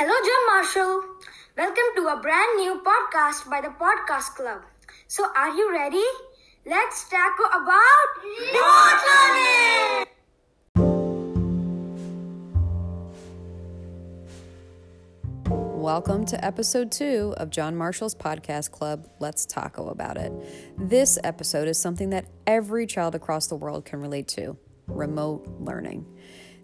Hello, John Marshall. Welcome to a brand new podcast by the Podcast Club. So, are you ready? Let's Taco about remote learning. Welcome to episode two of John Marshall's podcast club, Let's Taco About It. This episode is something that every child across the world can relate to remote learning.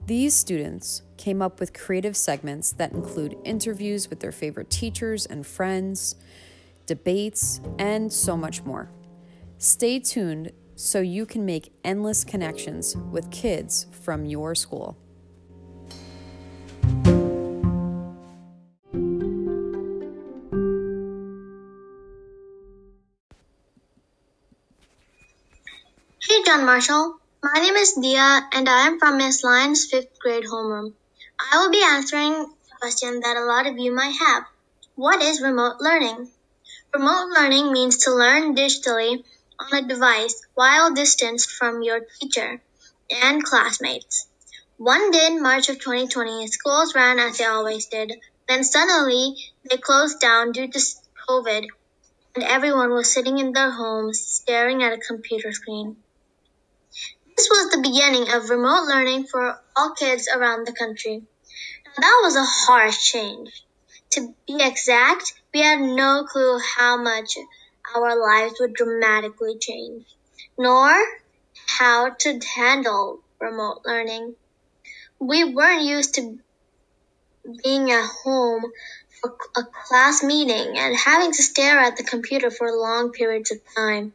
These students came up with creative segments that include interviews with their favorite teachers and friends, debates, and so much more. Stay tuned so you can make endless connections with kids from your school. Hey, John Marshall. My name is Dia, and I am from Miss Lyon's fifth grade homeroom. I will be answering a question that a lot of you might have. What is remote learning? Remote learning means to learn digitally on a device while distanced from your teacher and classmates. One day in March of 2020, schools ran as they always did. Then suddenly, they closed down due to COVID, and everyone was sitting in their homes staring at a computer screen. This was the beginning of remote learning for all kids around the country. Now, that was a harsh change. To be exact, we had no clue how much our lives would dramatically change, nor how to handle remote learning. We weren't used to being at home for a class meeting and having to stare at the computer for long periods of time.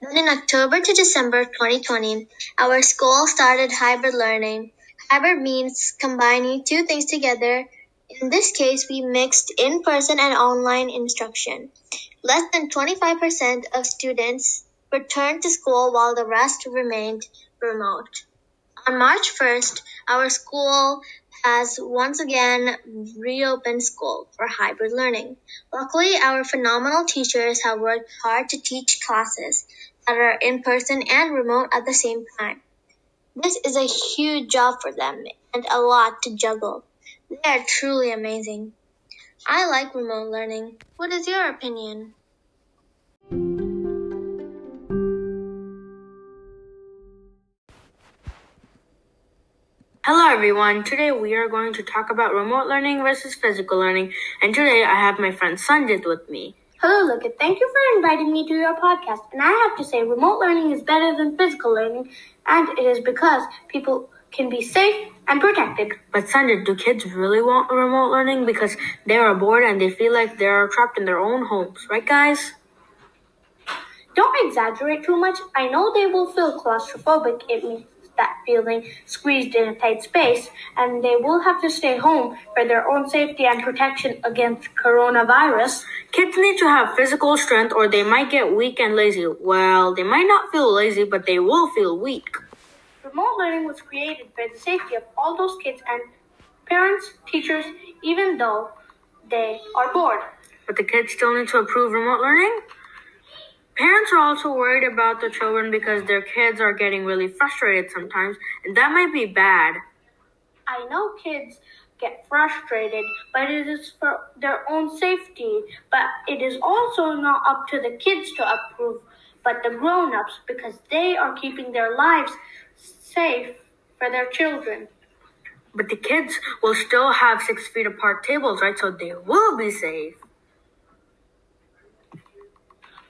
Then in October to December 2020, our school started hybrid learning. Hybrid means combining two things together. In this case, we mixed in-person and online instruction. Less than 25% of students returned to school while the rest remained remote. On March 1st, our school has once again reopened school for hybrid learning. Luckily, our phenomenal teachers have worked hard to teach classes that are in person and remote at the same time. This is a huge job for them and a lot to juggle. They are truly amazing. I like remote learning. What is your opinion? Hello everyone, today we are going to talk about remote learning versus physical learning and today I have my friend Sanjit with me. Hello, Luca. Thank you for inviting me to your podcast. And I have to say, remote learning is better than physical learning, and it is because people can be safe and protected. But Sanjit, do kids really want remote learning because they are bored and they feel like they are trapped in their own homes, right guys? Don't exaggerate too much. I know they will feel claustrophobic. It means that feeling squeezed in a tight space, and they will have to stay home for their own safety and protection against coronavirus. Kids need to have physical strength or they might get weak and lazy. Well, they might not feel lazy, but they will feel weak. Remote learning was created for the safety of all those kids and parents, teachers, even though they are bored. But the kids still need to approve remote learning? Parents are also worried about the children because their kids are getting really frustrated sometimes, and that might be bad. I know kids get frustrated, but it is for their own safety. But it is also not up to the kids to approve, but the grown ups because they are keeping their lives safe for their children. But the kids will still have six feet apart tables, right? So they will be safe.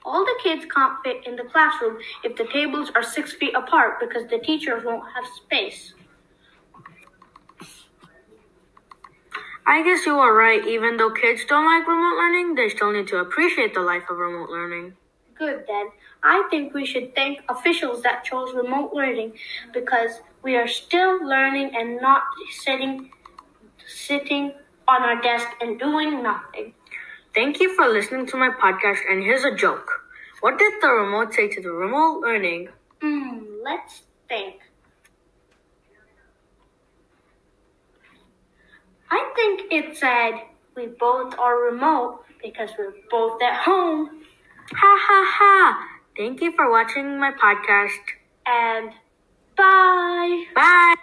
All the kids can't fit in the classroom if the tables are six feet apart because the teachers won't have space. I guess you are right. Even though kids don't like remote learning, they still need to appreciate the life of remote learning. Good then. I think we should thank officials that chose remote learning because we are still learning and not sitting sitting on our desk and doing nothing. Thank you for listening to my podcast. And here's a joke. What did the remote say to the remote learning? Hmm, let's think. I think it said we both are remote because we're both at home. Ha ha ha! Thank you for watching my podcast. And bye. Bye!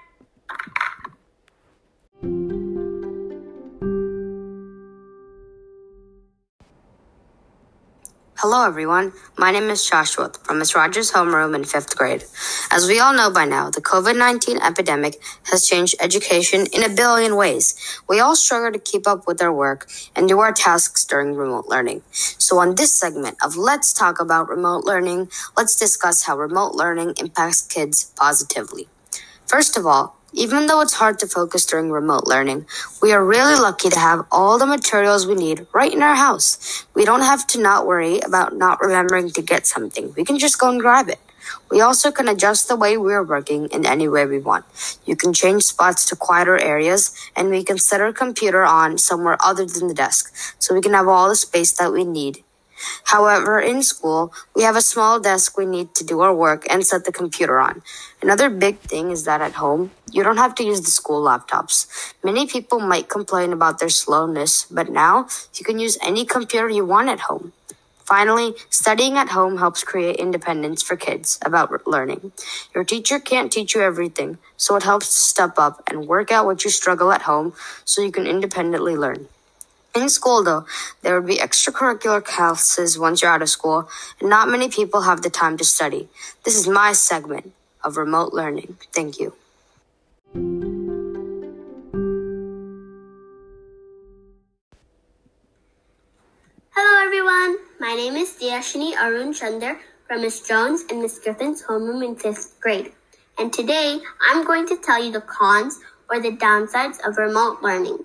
Hello, everyone. My name is Joshua from Miss Rogers' homeroom in fifth grade. As we all know by now, the COVID 19 epidemic has changed education in a billion ways. We all struggle to keep up with our work and do our tasks during remote learning. So, on this segment of Let's Talk About Remote Learning, let's discuss how remote learning impacts kids positively. First of all, even though it's hard to focus during remote learning, we are really lucky to have all the materials we need right in our house. We don't have to not worry about not remembering to get something. We can just go and grab it. We also can adjust the way we are working in any way we want. You can change spots to quieter areas, and we can set our computer on somewhere other than the desk, so we can have all the space that we need However, in school, we have a small desk we need to do our work and set the computer on. Another big thing is that at home, you don't have to use the school laptops. Many people might complain about their slowness, but now you can use any computer you want at home. Finally, studying at home helps create independence for kids about learning. Your teacher can't teach you everything, so it helps to step up and work out what you struggle at home so you can independently learn. In school, though, there would be extracurricular classes once you're out of school, and not many people have the time to study. This is my segment of remote learning. Thank you. Hello, everyone. My name is Diashini Arun Chander from Miss Jones and Miss Griffin's homeroom in fifth grade. And today, I'm going to tell you the cons or the downsides of remote learning.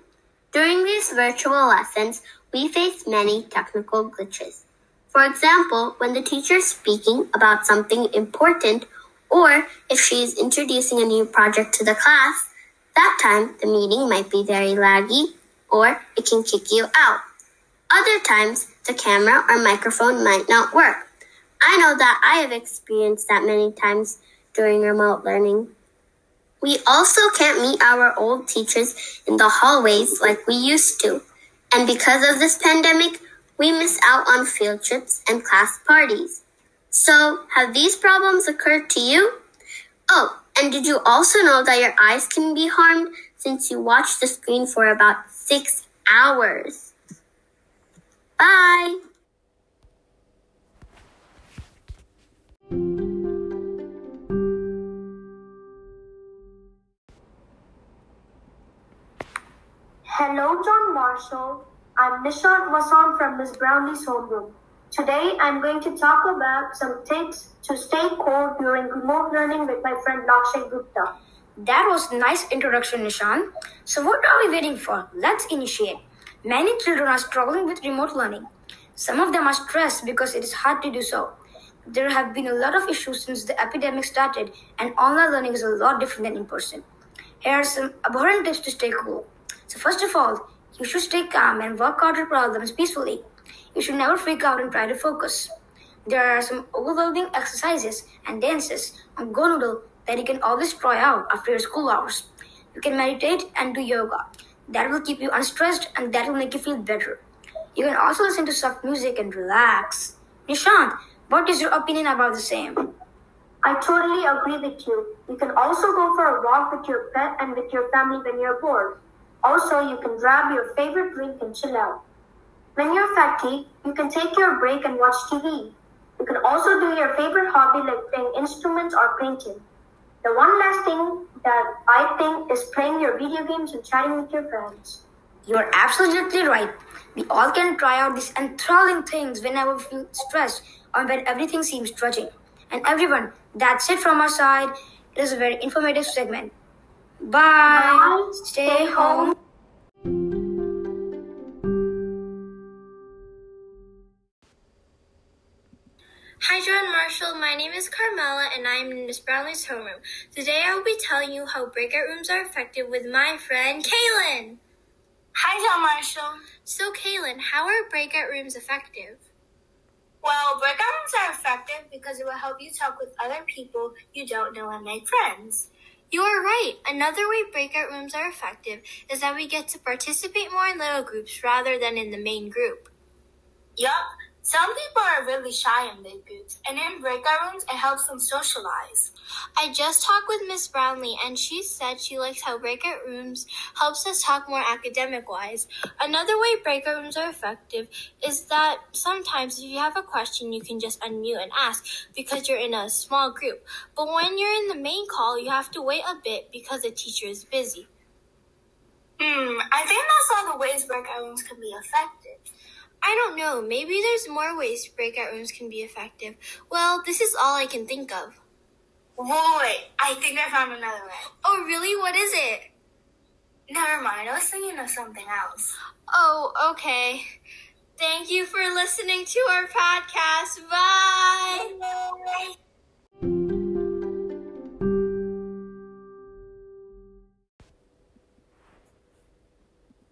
During these virtual lessons, we face many technical glitches. For example, when the teacher is speaking about something important, or if she is introducing a new project to the class, that time the meeting might be very laggy, or it can kick you out. Other times, the camera or microphone might not work. I know that I have experienced that many times during remote learning. We also can't meet our old teachers in the hallways like we used to. And because of this pandemic, we miss out on field trips and class parties. So, have these problems occurred to you? Oh, and did you also know that your eyes can be harmed since you watch the screen for about six hours? Bye! Hello, John Marshall. I'm Nishant Vasan from Miss Brownlee's homeroom. Today, I'm going to talk about some tips to stay cool during remote learning with my friend Lakshay Gupta. That was nice introduction, Nishan. So, what are we waiting for? Let's initiate. Many children are struggling with remote learning. Some of them are stressed because it is hard to do so. There have been a lot of issues since the epidemic started, and online learning is a lot different than in person. Here are some abhorrent tips to stay cool. So, first of all, you should stay calm and work out your problems peacefully. You should never freak out and try to focus. There are some overwhelming exercises and dances on GoNoodle that you can always try out after your school hours. You can meditate and do yoga. That will keep you unstressed and that will make you feel better. You can also listen to soft music and relax. Nishant, what is your opinion about the same? I totally agree with you. You can also go for a walk with your pet and with your family when you're bored. Also, you can grab your favorite drink and chill out. When you're fatigued, you can take your break and watch TV. You can also do your favorite hobby like playing instruments or painting. The one last thing that I think is playing your video games and chatting with your friends. You're absolutely right. We all can try out these enthralling things whenever we feel stressed or when everything seems trudging. And everyone, that's it from our side. It is a very informative segment. Bye. Bye. Stay home. Hi, John Marshall. My name is Carmela, and I am in Miss Brownlee's homeroom. Today, I will be telling you how breakout rooms are effective with my friend Kaylin. Hi, John Marshall. So, Kaylin, how are breakout rooms effective? Well, breakout rooms are effective because it will help you talk with other people you don't know and make friends. You are right. Another way breakout rooms are effective is that we get to participate more in little groups rather than in the main group. Yup, Some people are really shy in big groups, and in breakout rooms, it helps them socialize. I just talked with Miss Brownlee, and she said she likes how breakout rooms helps us talk more academic wise. Another way breakout rooms are effective is that sometimes if you have a question, you can just unmute and ask because you're in a small group. But when you're in the main call, you have to wait a bit because the teacher is busy. Hmm, I think that's all the ways breakout rooms can be effective. I don't know. Maybe there's more ways breakout rooms can be effective. Well, this is all I can think of. Wait, I think I found another way. Oh, really? What is it? Never mind, I was thinking of something else. Oh, okay. Thank you for listening to our podcast. Bye. Bye.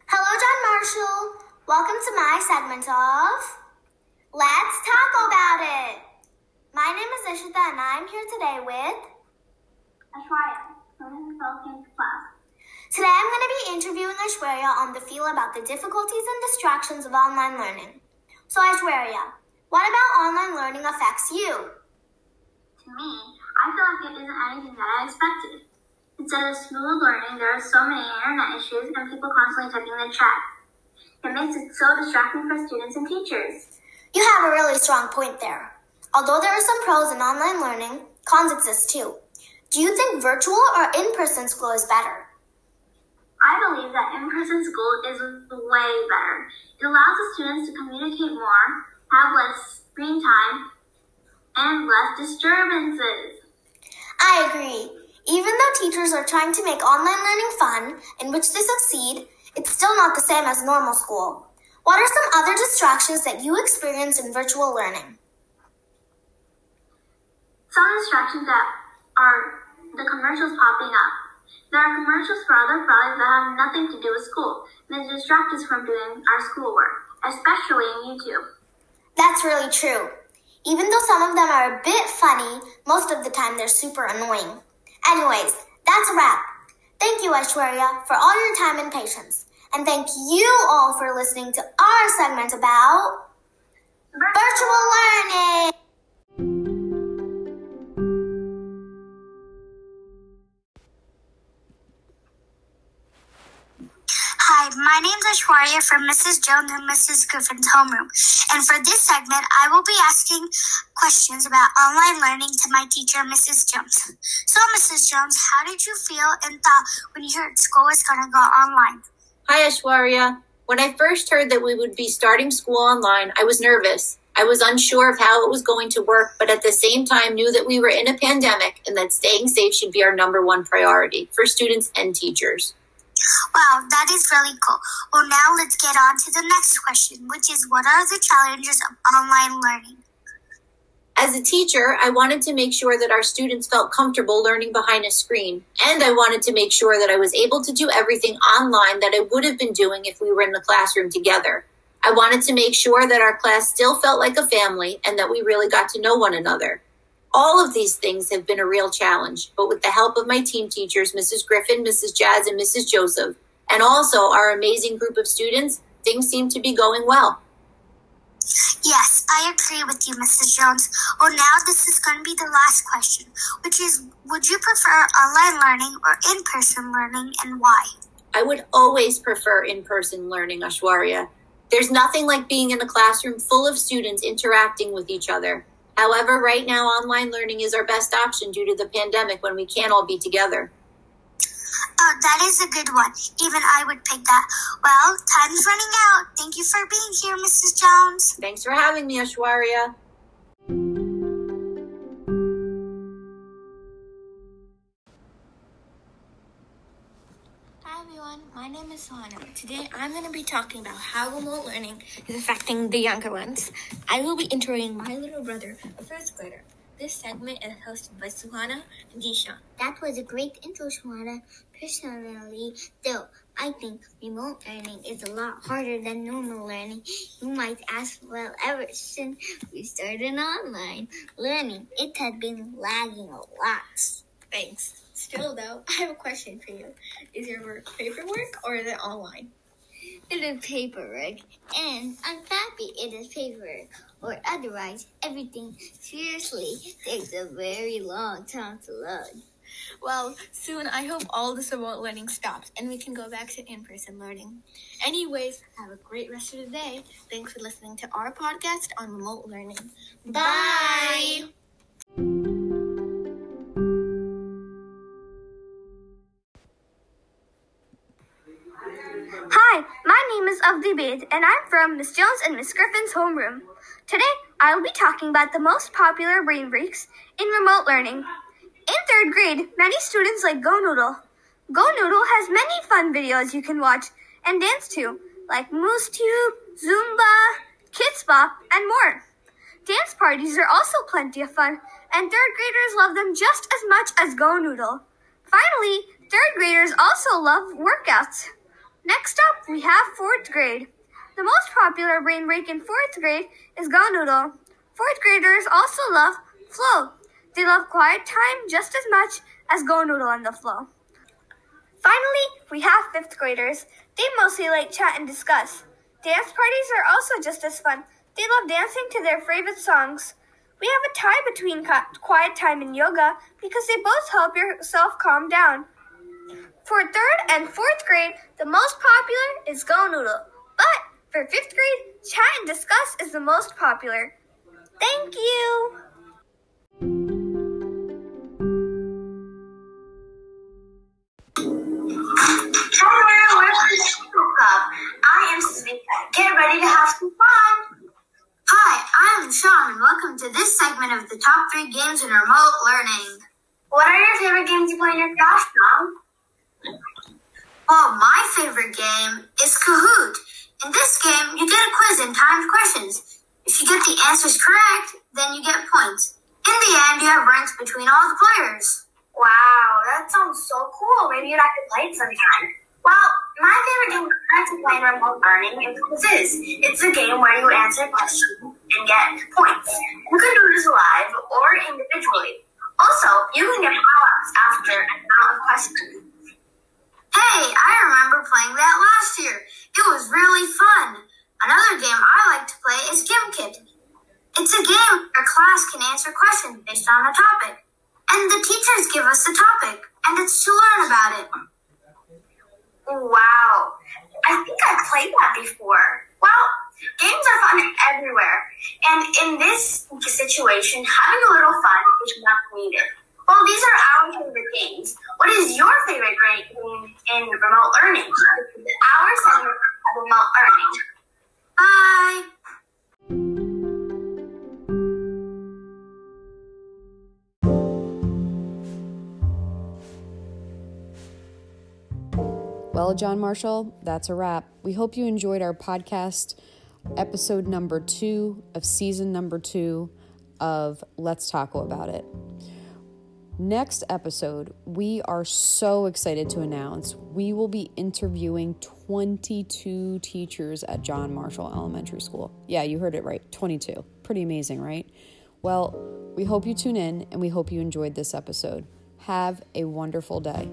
Hello, John Marshall. Welcome to my segment of Let's Talk About It. My name is Ishita and I'm here today with Ashwarya from the Philippines class. Today I'm going to be interviewing Ashwarya on the feel about the difficulties and distractions of online learning. So Ashwarya, what about online learning affects you? To me, I feel like it isn't anything that I expected. Instead of smooth learning, there are so many internet issues and people constantly typing in the chat. It makes it so distracting for students and teachers. You have a really strong point there. Although there are some pros in online learning, cons exist too. Do you think virtual or in-person school is better? I believe that in-person school is way better. It allows the students to communicate more, have less screen time, and less disturbances. I agree. Even though teachers are trying to make online learning fun, in which they succeed, it's still not the same as normal school. What are some other distractions that you experience in virtual learning? Some distractions that are the commercials popping up. There are commercials for other products that have nothing to do with school, and they distract us from doing our schoolwork, especially in YouTube. That's really true. Even though some of them are a bit funny, most of the time they're super annoying. Anyways, that's a wrap. Thank you, Aishwarya, for all your time and patience. And thank you all for listening to our segment about virtual learning. My name's Ashwarya from Mrs. Jones and Mrs. Griffin's homeroom. And for this segment, I will be asking questions about online learning to my teacher, Mrs. Jones. So, Mrs. Jones, how did you feel and thought when you heard school was going to go online? Hi, Ashwarya. When I first heard that we would be starting school online, I was nervous. I was unsure of how it was going to work, but at the same time knew that we were in a pandemic and that staying safe should be our number one priority for students and teachers. Wow, that is really cool. Well, now let's get on to the next question, which is what are the challenges of online learning? As a teacher, I wanted to make sure that our students felt comfortable learning behind a screen, and I wanted to make sure that I was able to do everything online that I would have been doing if we were in the classroom together. I wanted to make sure that our class still felt like a family and that we really got to know one another. All of these things have been a real challenge, but with the help of my team teachers, Mrs. Griffin, Mrs. Jazz, and Mrs. Joseph, and also our amazing group of students, things seem to be going well. Yes, I agree with you, Mrs. Jones. Well, now this is going to be the last question, which is Would you prefer online learning or in person learning and why? I would always prefer in person learning, Ashwarya. There's nothing like being in a classroom full of students interacting with each other. However, right now, online learning is our best option due to the pandemic when we can't all be together. Oh, that is a good one. Even I would pick that. Well, time's running out. Thank you for being here, Mrs. Jones. Thanks for having me, Ashwarya. My name is Solana. Today I'm going to be talking about how remote learning is affecting the younger ones. I will be interviewing my little brother, a first grader. This segment is hosted by Suhana and Dishan. That was a great intro, Shwana. Personally, though, I think remote learning is a lot harder than normal learning. You might ask, well, ever since we started online learning, it had been lagging a lot. Thanks. Still though, I have a question for you. Is your work paperwork or is it online? it is paperwork. And I'm happy it is paperwork. Or otherwise, everything seriously takes a very long time to load. Well, soon I hope all this remote learning stops and we can go back to in person learning. Anyways, have a great rest of the day. Thanks for listening to our podcast on remote learning. Bye. Hi, name is and I'm from Miss Jones and Miss Griffin's homeroom. Today, I will be talking about the most popular brain breaks in remote learning. In third grade, many students like Go Noodle. Go Noodle has many fun videos you can watch and dance to, like Moose Tube, Zumba, Kidz Bop, and more. Dance parties are also plenty of fun, and third graders love them just as much as Go Noodle. Finally, third graders also love workouts. Next up, we have fourth grade. The most popular brain break in fourth grade is Go Noodle. Fourth graders also love flow. They love quiet time just as much as Go Noodle and the flow. Finally, we have fifth graders. They mostly like chat and discuss. Dance parties are also just as fun. They love dancing to their favorite songs. We have a tie between quiet time and yoga because they both help yourself calm down. For third and fourth grade, the most popular is Go Noodle. But for fifth grade, Chat and Discuss is the most popular. Thank you! Hello, where's the School Club? I am Savita. Get ready to have some fun! Hi, I'm Sean, and welcome to this segment of the top three games in remote learning. What are your favorite games you play in your class, Mom? Well, my favorite game is Kahoot. In this game, you get a quiz and timed questions. If you get the answers correct, then you get points. In the end, you have ranks between all the players. Wow, that sounds so cool. Maybe you'd have to play it sometime. Well, my favorite game I like to play in remote learning is Quizizz. It's a game where you answer questions and get points. You can do this live or individually. Also, you can get power-ups after an amount of questions. Hey, I remember playing that last year. It was really fun. Another game I like to play is GimKit. It's a game where class can answer questions based on a topic. And the teachers give us the topic, and it's to learn about it. Wow. I think I've played that before. Well, games are fun everywhere. And in this situation, having a little fun is not needed. Well, these are our favorite games. What is your favorite game in remote learning? This is our segment of remote learning. Bye. Well, John Marshall, that's a wrap. We hope you enjoyed our podcast, episode number two of season number two of Let's Taco About It. Next episode, we are so excited to announce we will be interviewing 22 teachers at John Marshall Elementary School. Yeah, you heard it right 22. Pretty amazing, right? Well, we hope you tune in and we hope you enjoyed this episode. Have a wonderful day.